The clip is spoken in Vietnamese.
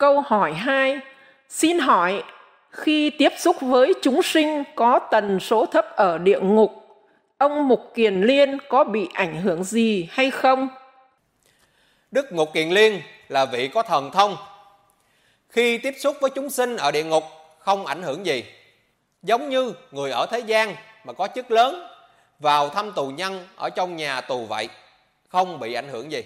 Câu hỏi 2. Xin hỏi, khi tiếp xúc với chúng sinh có tần số thấp ở địa ngục, ông Mục Kiền Liên có bị ảnh hưởng gì hay không? Đức Mục Kiền Liên là vị có thần thông. Khi tiếp xúc với chúng sinh ở địa ngục không ảnh hưởng gì. Giống như người ở thế gian mà có chức lớn vào thăm tù nhân ở trong nhà tù vậy, không bị ảnh hưởng gì.